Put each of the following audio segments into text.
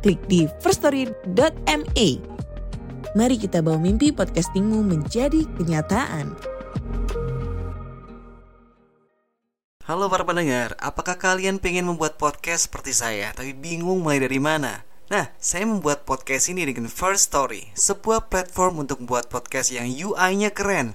klik di firststory.me. Mari kita bawa mimpi podcastingmu menjadi kenyataan. Halo para pendengar, apakah kalian pengen membuat podcast seperti saya tapi bingung mulai dari mana? Nah, saya membuat podcast ini dengan First Story, sebuah platform untuk membuat podcast yang UI-nya keren,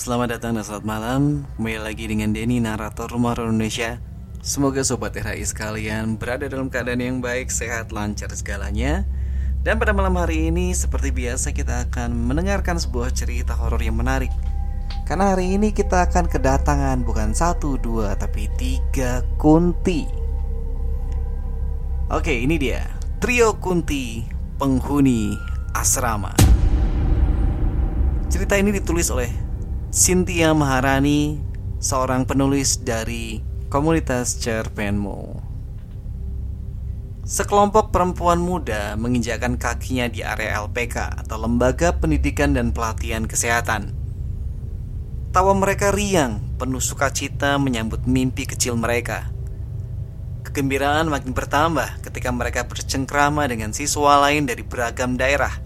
selamat datang dan selamat malam. Kembali lagi dengan Denny, narator Rumah Indonesia. Semoga sobat RHI sekalian berada dalam keadaan yang baik, sehat, lancar segalanya. Dan pada malam hari ini, seperti biasa kita akan mendengarkan sebuah cerita horor yang menarik. Karena hari ini kita akan kedatangan bukan satu, dua, tapi tiga kunti. Oke, ini dia. Trio kunti penghuni asrama. Cerita ini ditulis oleh Cynthia Maharani, seorang penulis dari komunitas Cerpenmo. Sekelompok perempuan muda menginjakkan kakinya di area LPK atau Lembaga Pendidikan dan Pelatihan Kesehatan. Tawa mereka riang, penuh sukacita menyambut mimpi kecil mereka. Kegembiraan makin bertambah ketika mereka bercengkrama dengan siswa lain dari beragam daerah.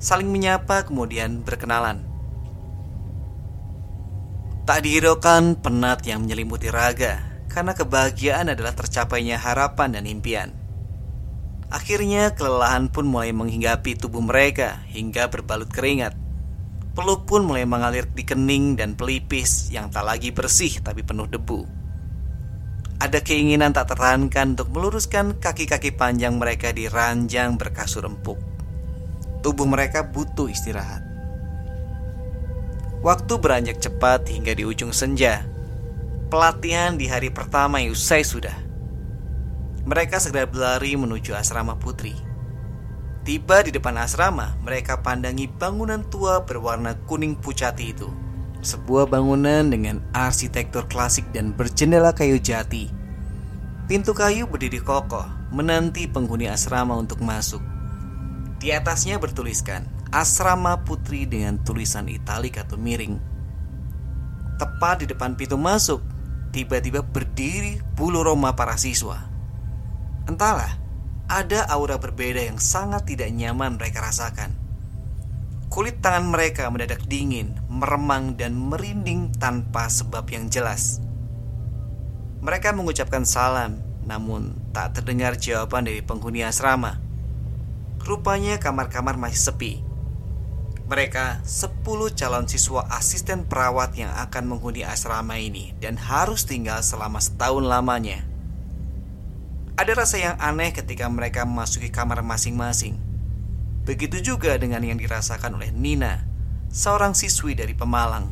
Saling menyapa kemudian berkenalan. Tak dihiraukan penat yang menyelimuti raga Karena kebahagiaan adalah tercapainya harapan dan impian. Akhirnya kelelahan pun mulai menghinggapi tubuh mereka Hingga berbalut keringat. Peluk pun mulai mengalir di kening dan pelipis Yang tak lagi bersih tapi penuh debu. Ada keinginan tak tertahankan untuk meluruskan kaki-kaki panjang mereka di ranjang berkasur empuk. Tubuh mereka butuh istirahat Waktu beranjak cepat hingga di ujung senja. Pelatihan di hari pertama usai sudah. Mereka segera berlari menuju asrama putri. Tiba di depan asrama, mereka pandangi bangunan tua berwarna kuning pucati itu. Sebuah bangunan dengan arsitektur klasik dan berjendela kayu jati. Pintu kayu berdiri kokoh, menanti penghuni asrama untuk masuk. Di atasnya bertuliskan asrama putri dengan tulisan italik atau miring. Tepat di depan pintu masuk, tiba-tiba berdiri bulu roma para siswa. Entahlah, ada aura berbeda yang sangat tidak nyaman mereka rasakan. Kulit tangan mereka mendadak dingin, meremang dan merinding tanpa sebab yang jelas. Mereka mengucapkan salam, namun tak terdengar jawaban dari penghuni asrama. Rupanya kamar-kamar masih sepi mereka 10 calon siswa asisten perawat yang akan menghuni asrama ini dan harus tinggal selama setahun lamanya. Ada rasa yang aneh ketika mereka memasuki kamar masing-masing. Begitu juga dengan yang dirasakan oleh Nina, seorang siswi dari Pemalang.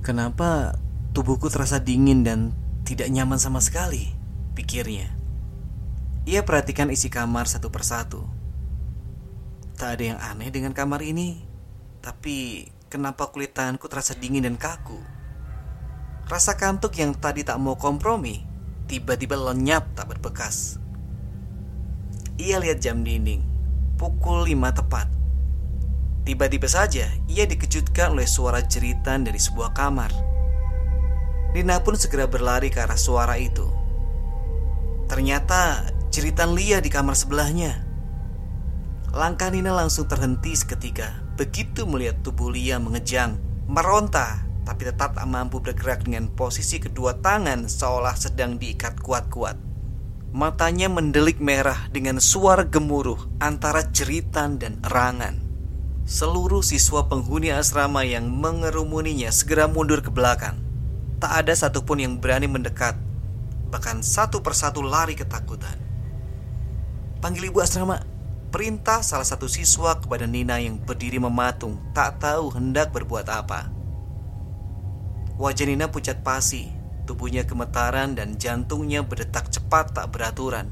Kenapa tubuhku terasa dingin dan tidak nyaman sama sekali? Pikirnya. Ia perhatikan isi kamar satu persatu. Tak ada yang aneh dengan kamar ini. Tapi kenapa kulit tanganku terasa dingin dan kaku? Rasa kantuk yang tadi tak mau kompromi tiba-tiba lenyap tak berbekas. Ia lihat jam dinding, pukul 5 tepat. Tiba-tiba saja ia dikejutkan oleh suara jeritan dari sebuah kamar. Nina pun segera berlari ke arah suara itu. Ternyata jeritan Lia di kamar sebelahnya. Langkah Nina langsung terhenti seketika begitu melihat tubuh Lia mengejang, meronta, tapi tetap tak mampu bergerak dengan posisi kedua tangan seolah sedang diikat kuat-kuat. Matanya mendelik merah dengan suara gemuruh antara jeritan dan erangan. Seluruh siswa penghuni asrama yang mengerumuninya segera mundur ke belakang. Tak ada satupun yang berani mendekat, bahkan satu persatu lari ketakutan. Panggil ibu asrama, perintah salah satu siswa kepada Nina yang berdiri mematung, tak tahu hendak berbuat apa. Wajah Nina pucat pasi, Tubuhnya gemetaran dan jantungnya berdetak cepat tak beraturan.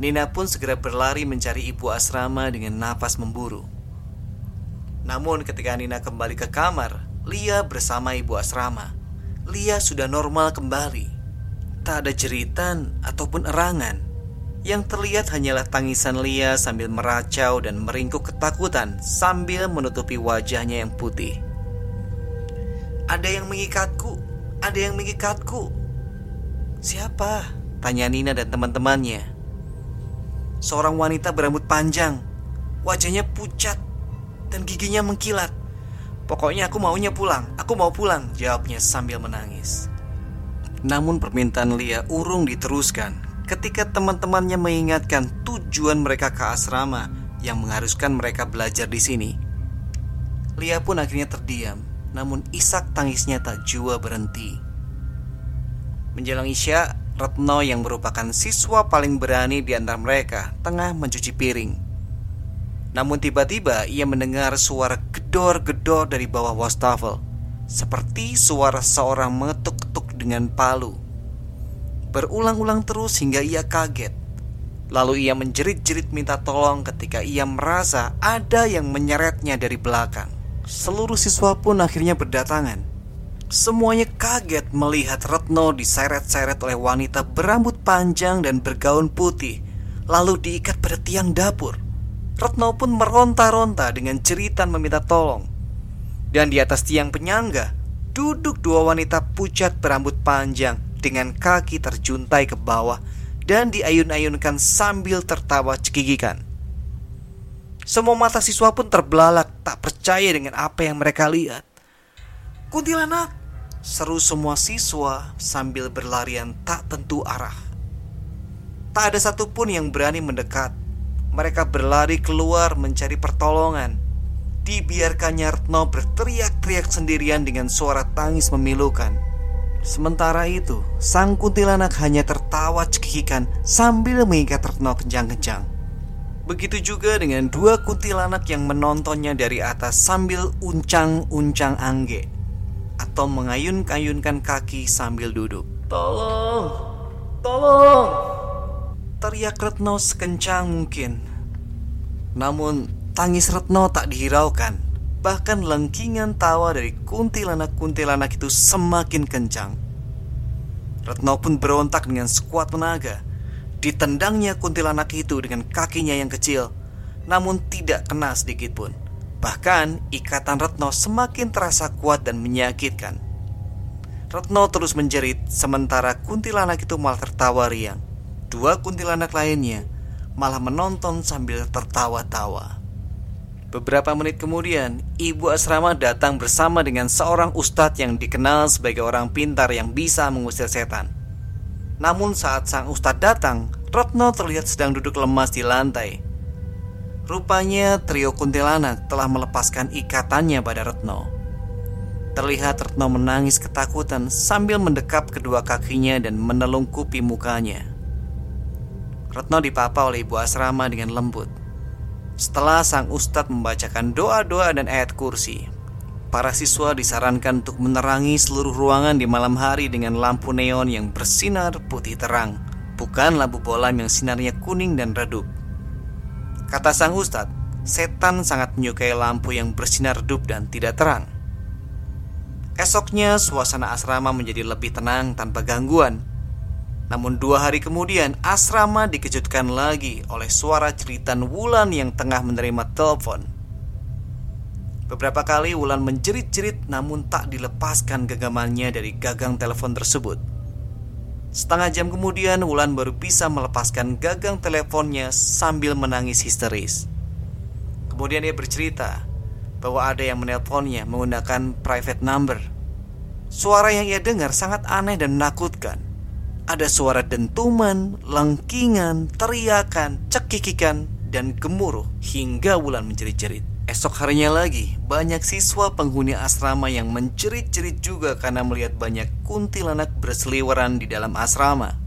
Nina pun segera berlari mencari ibu asrama dengan nafas memburu. Namun ketika Nina kembali ke kamar, Lia bersama ibu asrama. Lia sudah normal kembali. Tak ada jeritan ataupun erangan. Yang terlihat hanyalah tangisan Lia sambil meracau dan meringkuk ketakutan sambil menutupi wajahnya yang putih. Ada yang mengikatku, ada yang mengikatku. Siapa? Tanya Nina dan teman-temannya. Seorang wanita berambut panjang, wajahnya pucat, dan giginya mengkilat. Pokoknya aku maunya pulang, aku mau pulang, jawabnya sambil menangis. Namun permintaan Lia urung diteruskan ketika teman-temannya mengingatkan tujuan mereka ke asrama yang mengharuskan mereka belajar di sini. Lia pun akhirnya terdiam namun isak tangisnya tak jua berhenti. Menjelang Isya, Retno yang merupakan siswa paling berani di antara mereka tengah mencuci piring. Namun tiba-tiba ia mendengar suara gedor-gedor dari bawah wastafel, seperti suara seorang mengetuk-ketuk dengan palu. Berulang-ulang terus hingga ia kaget. Lalu ia menjerit-jerit minta tolong ketika ia merasa ada yang menyeretnya dari belakang. Seluruh siswa pun akhirnya berdatangan. Semuanya kaget melihat Retno diseret-seret oleh wanita berambut panjang dan bergaun putih, lalu diikat pada tiang dapur. Retno pun meronta-ronta dengan ceritan meminta tolong. Dan di atas tiang penyangga, duduk dua wanita pucat berambut panjang dengan kaki terjuntai ke bawah dan diayun-ayunkan sambil tertawa cekikikan. Semua mata siswa pun terbelalak, tak percaya dengan apa yang mereka lihat. Kuntilanak, seru semua siswa sambil berlarian tak tentu arah. Tak ada satupun yang berani mendekat. Mereka berlari keluar mencari pertolongan. Dibiarkannya Retno berteriak-teriak sendirian dengan suara tangis memilukan. Sementara itu, sang kuntilanak hanya tertawa cekikikan sambil mengikat Retno kencang-kencang. Begitu juga dengan dua kuntilanak yang menontonnya dari atas sambil uncang-uncang angge atau mengayun-ayunkan kaki sambil duduk. Tolong, tolong! Teriak Retno sekencang mungkin. Namun tangis Retno tak dihiraukan. Bahkan lengkingan tawa dari kuntilanak-kuntilanak itu semakin kencang. Retno pun berontak dengan sekuat tenaga Ditendangnya kuntilanak itu dengan kakinya yang kecil, namun tidak kena sedikit pun. Bahkan ikatan Retno semakin terasa kuat dan menyakitkan. Retno terus menjerit sementara kuntilanak itu malah tertawa riang. Dua kuntilanak lainnya malah menonton sambil tertawa-tawa. Beberapa menit kemudian, ibu asrama datang bersama dengan seorang ustadz yang dikenal sebagai orang pintar yang bisa mengusir setan. Namun saat sang ustadz datang, Retno terlihat sedang duduk lemas di lantai. Rupanya trio kuntilanak telah melepaskan ikatannya pada Retno. Terlihat Retno menangis ketakutan sambil mendekap kedua kakinya dan menelungkupi mukanya. Retno dipapa oleh ibu asrama dengan lembut. Setelah sang ustadz membacakan doa-doa dan ayat kursi, para siswa disarankan untuk menerangi seluruh ruangan di malam hari dengan lampu neon yang bersinar putih terang, bukan lampu bolam yang sinarnya kuning dan redup. Kata sang ustadz, setan sangat menyukai lampu yang bersinar redup dan tidak terang. Esoknya suasana asrama menjadi lebih tenang tanpa gangguan. Namun dua hari kemudian asrama dikejutkan lagi oleh suara ceritan Wulan yang tengah menerima telepon. Beberapa kali Wulan menjerit-jerit namun tak dilepaskan genggamannya dari gagang telepon tersebut. Setengah jam kemudian Wulan baru bisa melepaskan gagang teleponnya sambil menangis histeris. Kemudian dia bercerita bahwa ada yang menelponnya menggunakan private number. Suara yang ia dengar sangat aneh dan menakutkan. Ada suara dentuman, lengkingan, teriakan, cekikikan, dan gemuruh hingga Wulan menjerit-jerit. Esok harinya lagi, banyak siswa penghuni asrama yang menjerit-jerit juga karena melihat banyak kuntilanak berseliweran di dalam asrama.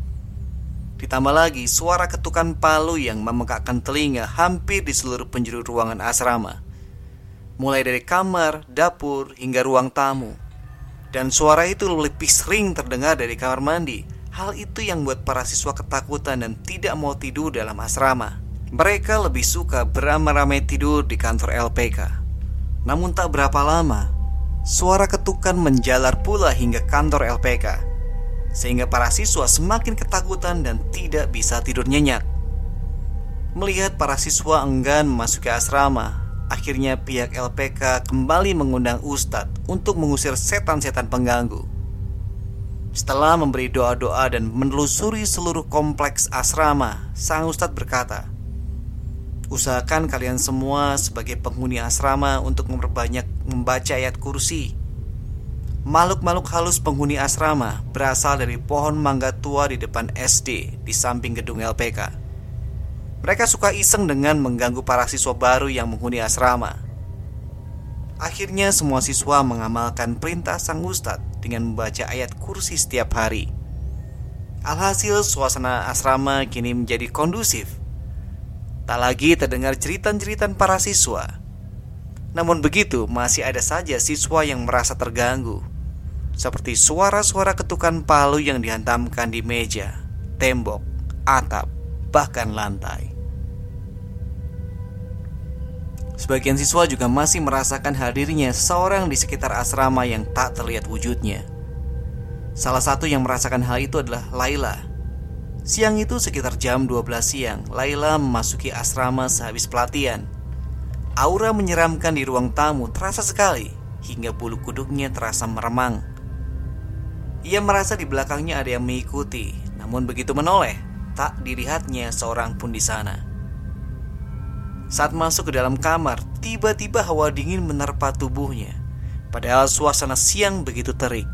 Ditambah lagi suara ketukan palu yang memekakkan telinga hampir di seluruh penjuru ruangan asrama. Mulai dari kamar, dapur, hingga ruang tamu. Dan suara itu lebih sering terdengar dari kamar mandi. Hal itu yang membuat para siswa ketakutan dan tidak mau tidur dalam asrama. Mereka lebih suka beramai-ramai tidur di kantor LPK. Namun tak berapa lama, suara ketukan menjalar pula hingga kantor LPK, sehingga para siswa semakin ketakutan dan tidak bisa tidur nyenyak. Melihat para siswa enggan memasuki asrama, akhirnya pihak LPK kembali mengundang Ustadz untuk mengusir setan-setan pengganggu. Setelah memberi doa-doa dan menelusuri seluruh kompleks asrama, sang Ustadz berkata, Usahakan kalian semua sebagai penghuni asrama untuk memperbanyak membaca ayat kursi. Makhluk-makhluk halus penghuni asrama berasal dari pohon mangga tua di depan SD di samping gedung LPK. Mereka suka iseng dengan mengganggu para siswa baru yang menghuni asrama. Akhirnya semua siswa mengamalkan perintah sang ustadz dengan membaca ayat kursi setiap hari. Alhasil suasana asrama kini menjadi kondusif Tak lagi terdengar cerita-cerita para siswa. Namun begitu, masih ada saja siswa yang merasa terganggu. Seperti suara-suara ketukan palu yang dihantamkan di meja, tembok, atap, bahkan lantai. Sebagian siswa juga masih merasakan hadirnya seorang di sekitar asrama yang tak terlihat wujudnya. Salah satu yang merasakan hal itu adalah Laila, Siang itu sekitar jam 12 siang, Laila memasuki asrama sehabis pelatihan. Aura menyeramkan di ruang tamu terasa sekali, hingga bulu kuduknya terasa meremang. Ia merasa di belakangnya ada yang mengikuti, namun begitu menoleh, tak dilihatnya seorang pun di sana. Saat masuk ke dalam kamar, tiba-tiba hawa dingin menerpa tubuhnya. Padahal suasana siang begitu terik.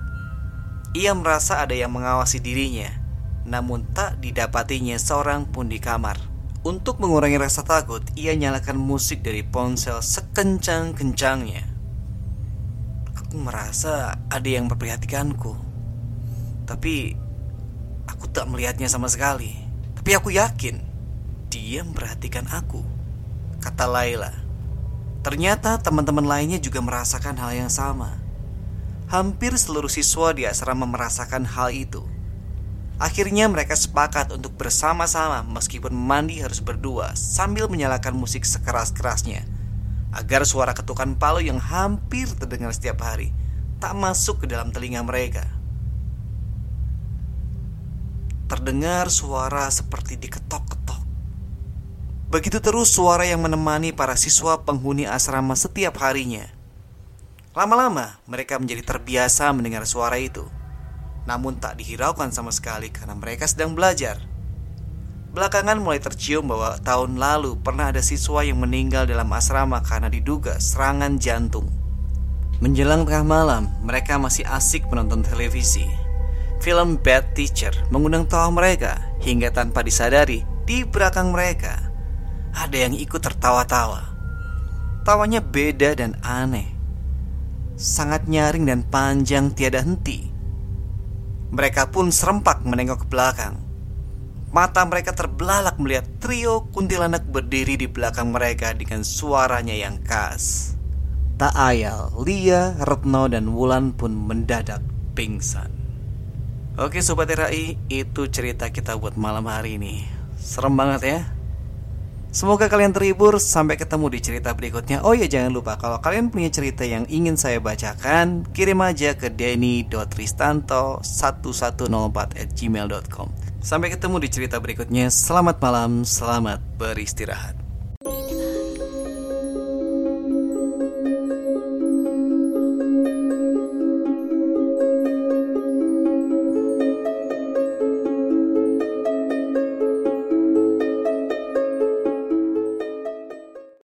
Ia merasa ada yang mengawasi dirinya namun tak didapatinya seorang pun di kamar. Untuk mengurangi rasa takut, ia nyalakan musik dari ponsel sekencang-kencangnya. Aku merasa ada yang memperhatikanku, tapi aku tak melihatnya sama sekali. Tapi aku yakin dia memperhatikan aku, kata Laila. Ternyata teman-teman lainnya juga merasakan hal yang sama. Hampir seluruh siswa di asrama merasakan hal itu. Akhirnya mereka sepakat untuk bersama-sama meskipun mandi harus berdua sambil menyalakan musik sekeras-kerasnya agar suara ketukan palu yang hampir terdengar setiap hari tak masuk ke dalam telinga mereka. Terdengar suara seperti diketok-ketok. Begitu terus suara yang menemani para siswa penghuni asrama setiap harinya. Lama-lama mereka menjadi terbiasa mendengar suara itu namun tak dihiraukan sama sekali karena mereka sedang belajar. Belakangan mulai tercium bahwa tahun lalu pernah ada siswa yang meninggal dalam asrama karena diduga serangan jantung. Menjelang tengah malam, mereka masih asik menonton televisi. Film Bad Teacher mengundang tawa mereka hingga tanpa disadari di belakang mereka ada yang ikut tertawa-tawa. Tawanya beda dan aneh. Sangat nyaring dan panjang tiada henti. Mereka pun serempak menengok ke belakang. Mata mereka terbelalak melihat trio kuntilanak berdiri di belakang mereka dengan suaranya yang khas. Tak ayal, Lia, Retno, dan Wulan pun mendadak pingsan. Oke Sobat RAI, itu cerita kita buat malam hari ini. Serem banget ya. Semoga kalian terhibur Sampai ketemu di cerita berikutnya. Oh ya jangan lupa Kalau kalian punya cerita yang ingin saya bacakan Kirim aja ke denny.ristanto1104 at gmail.com Sampai ketemu di cerita berikutnya. Selamat malam Selamat beristirahat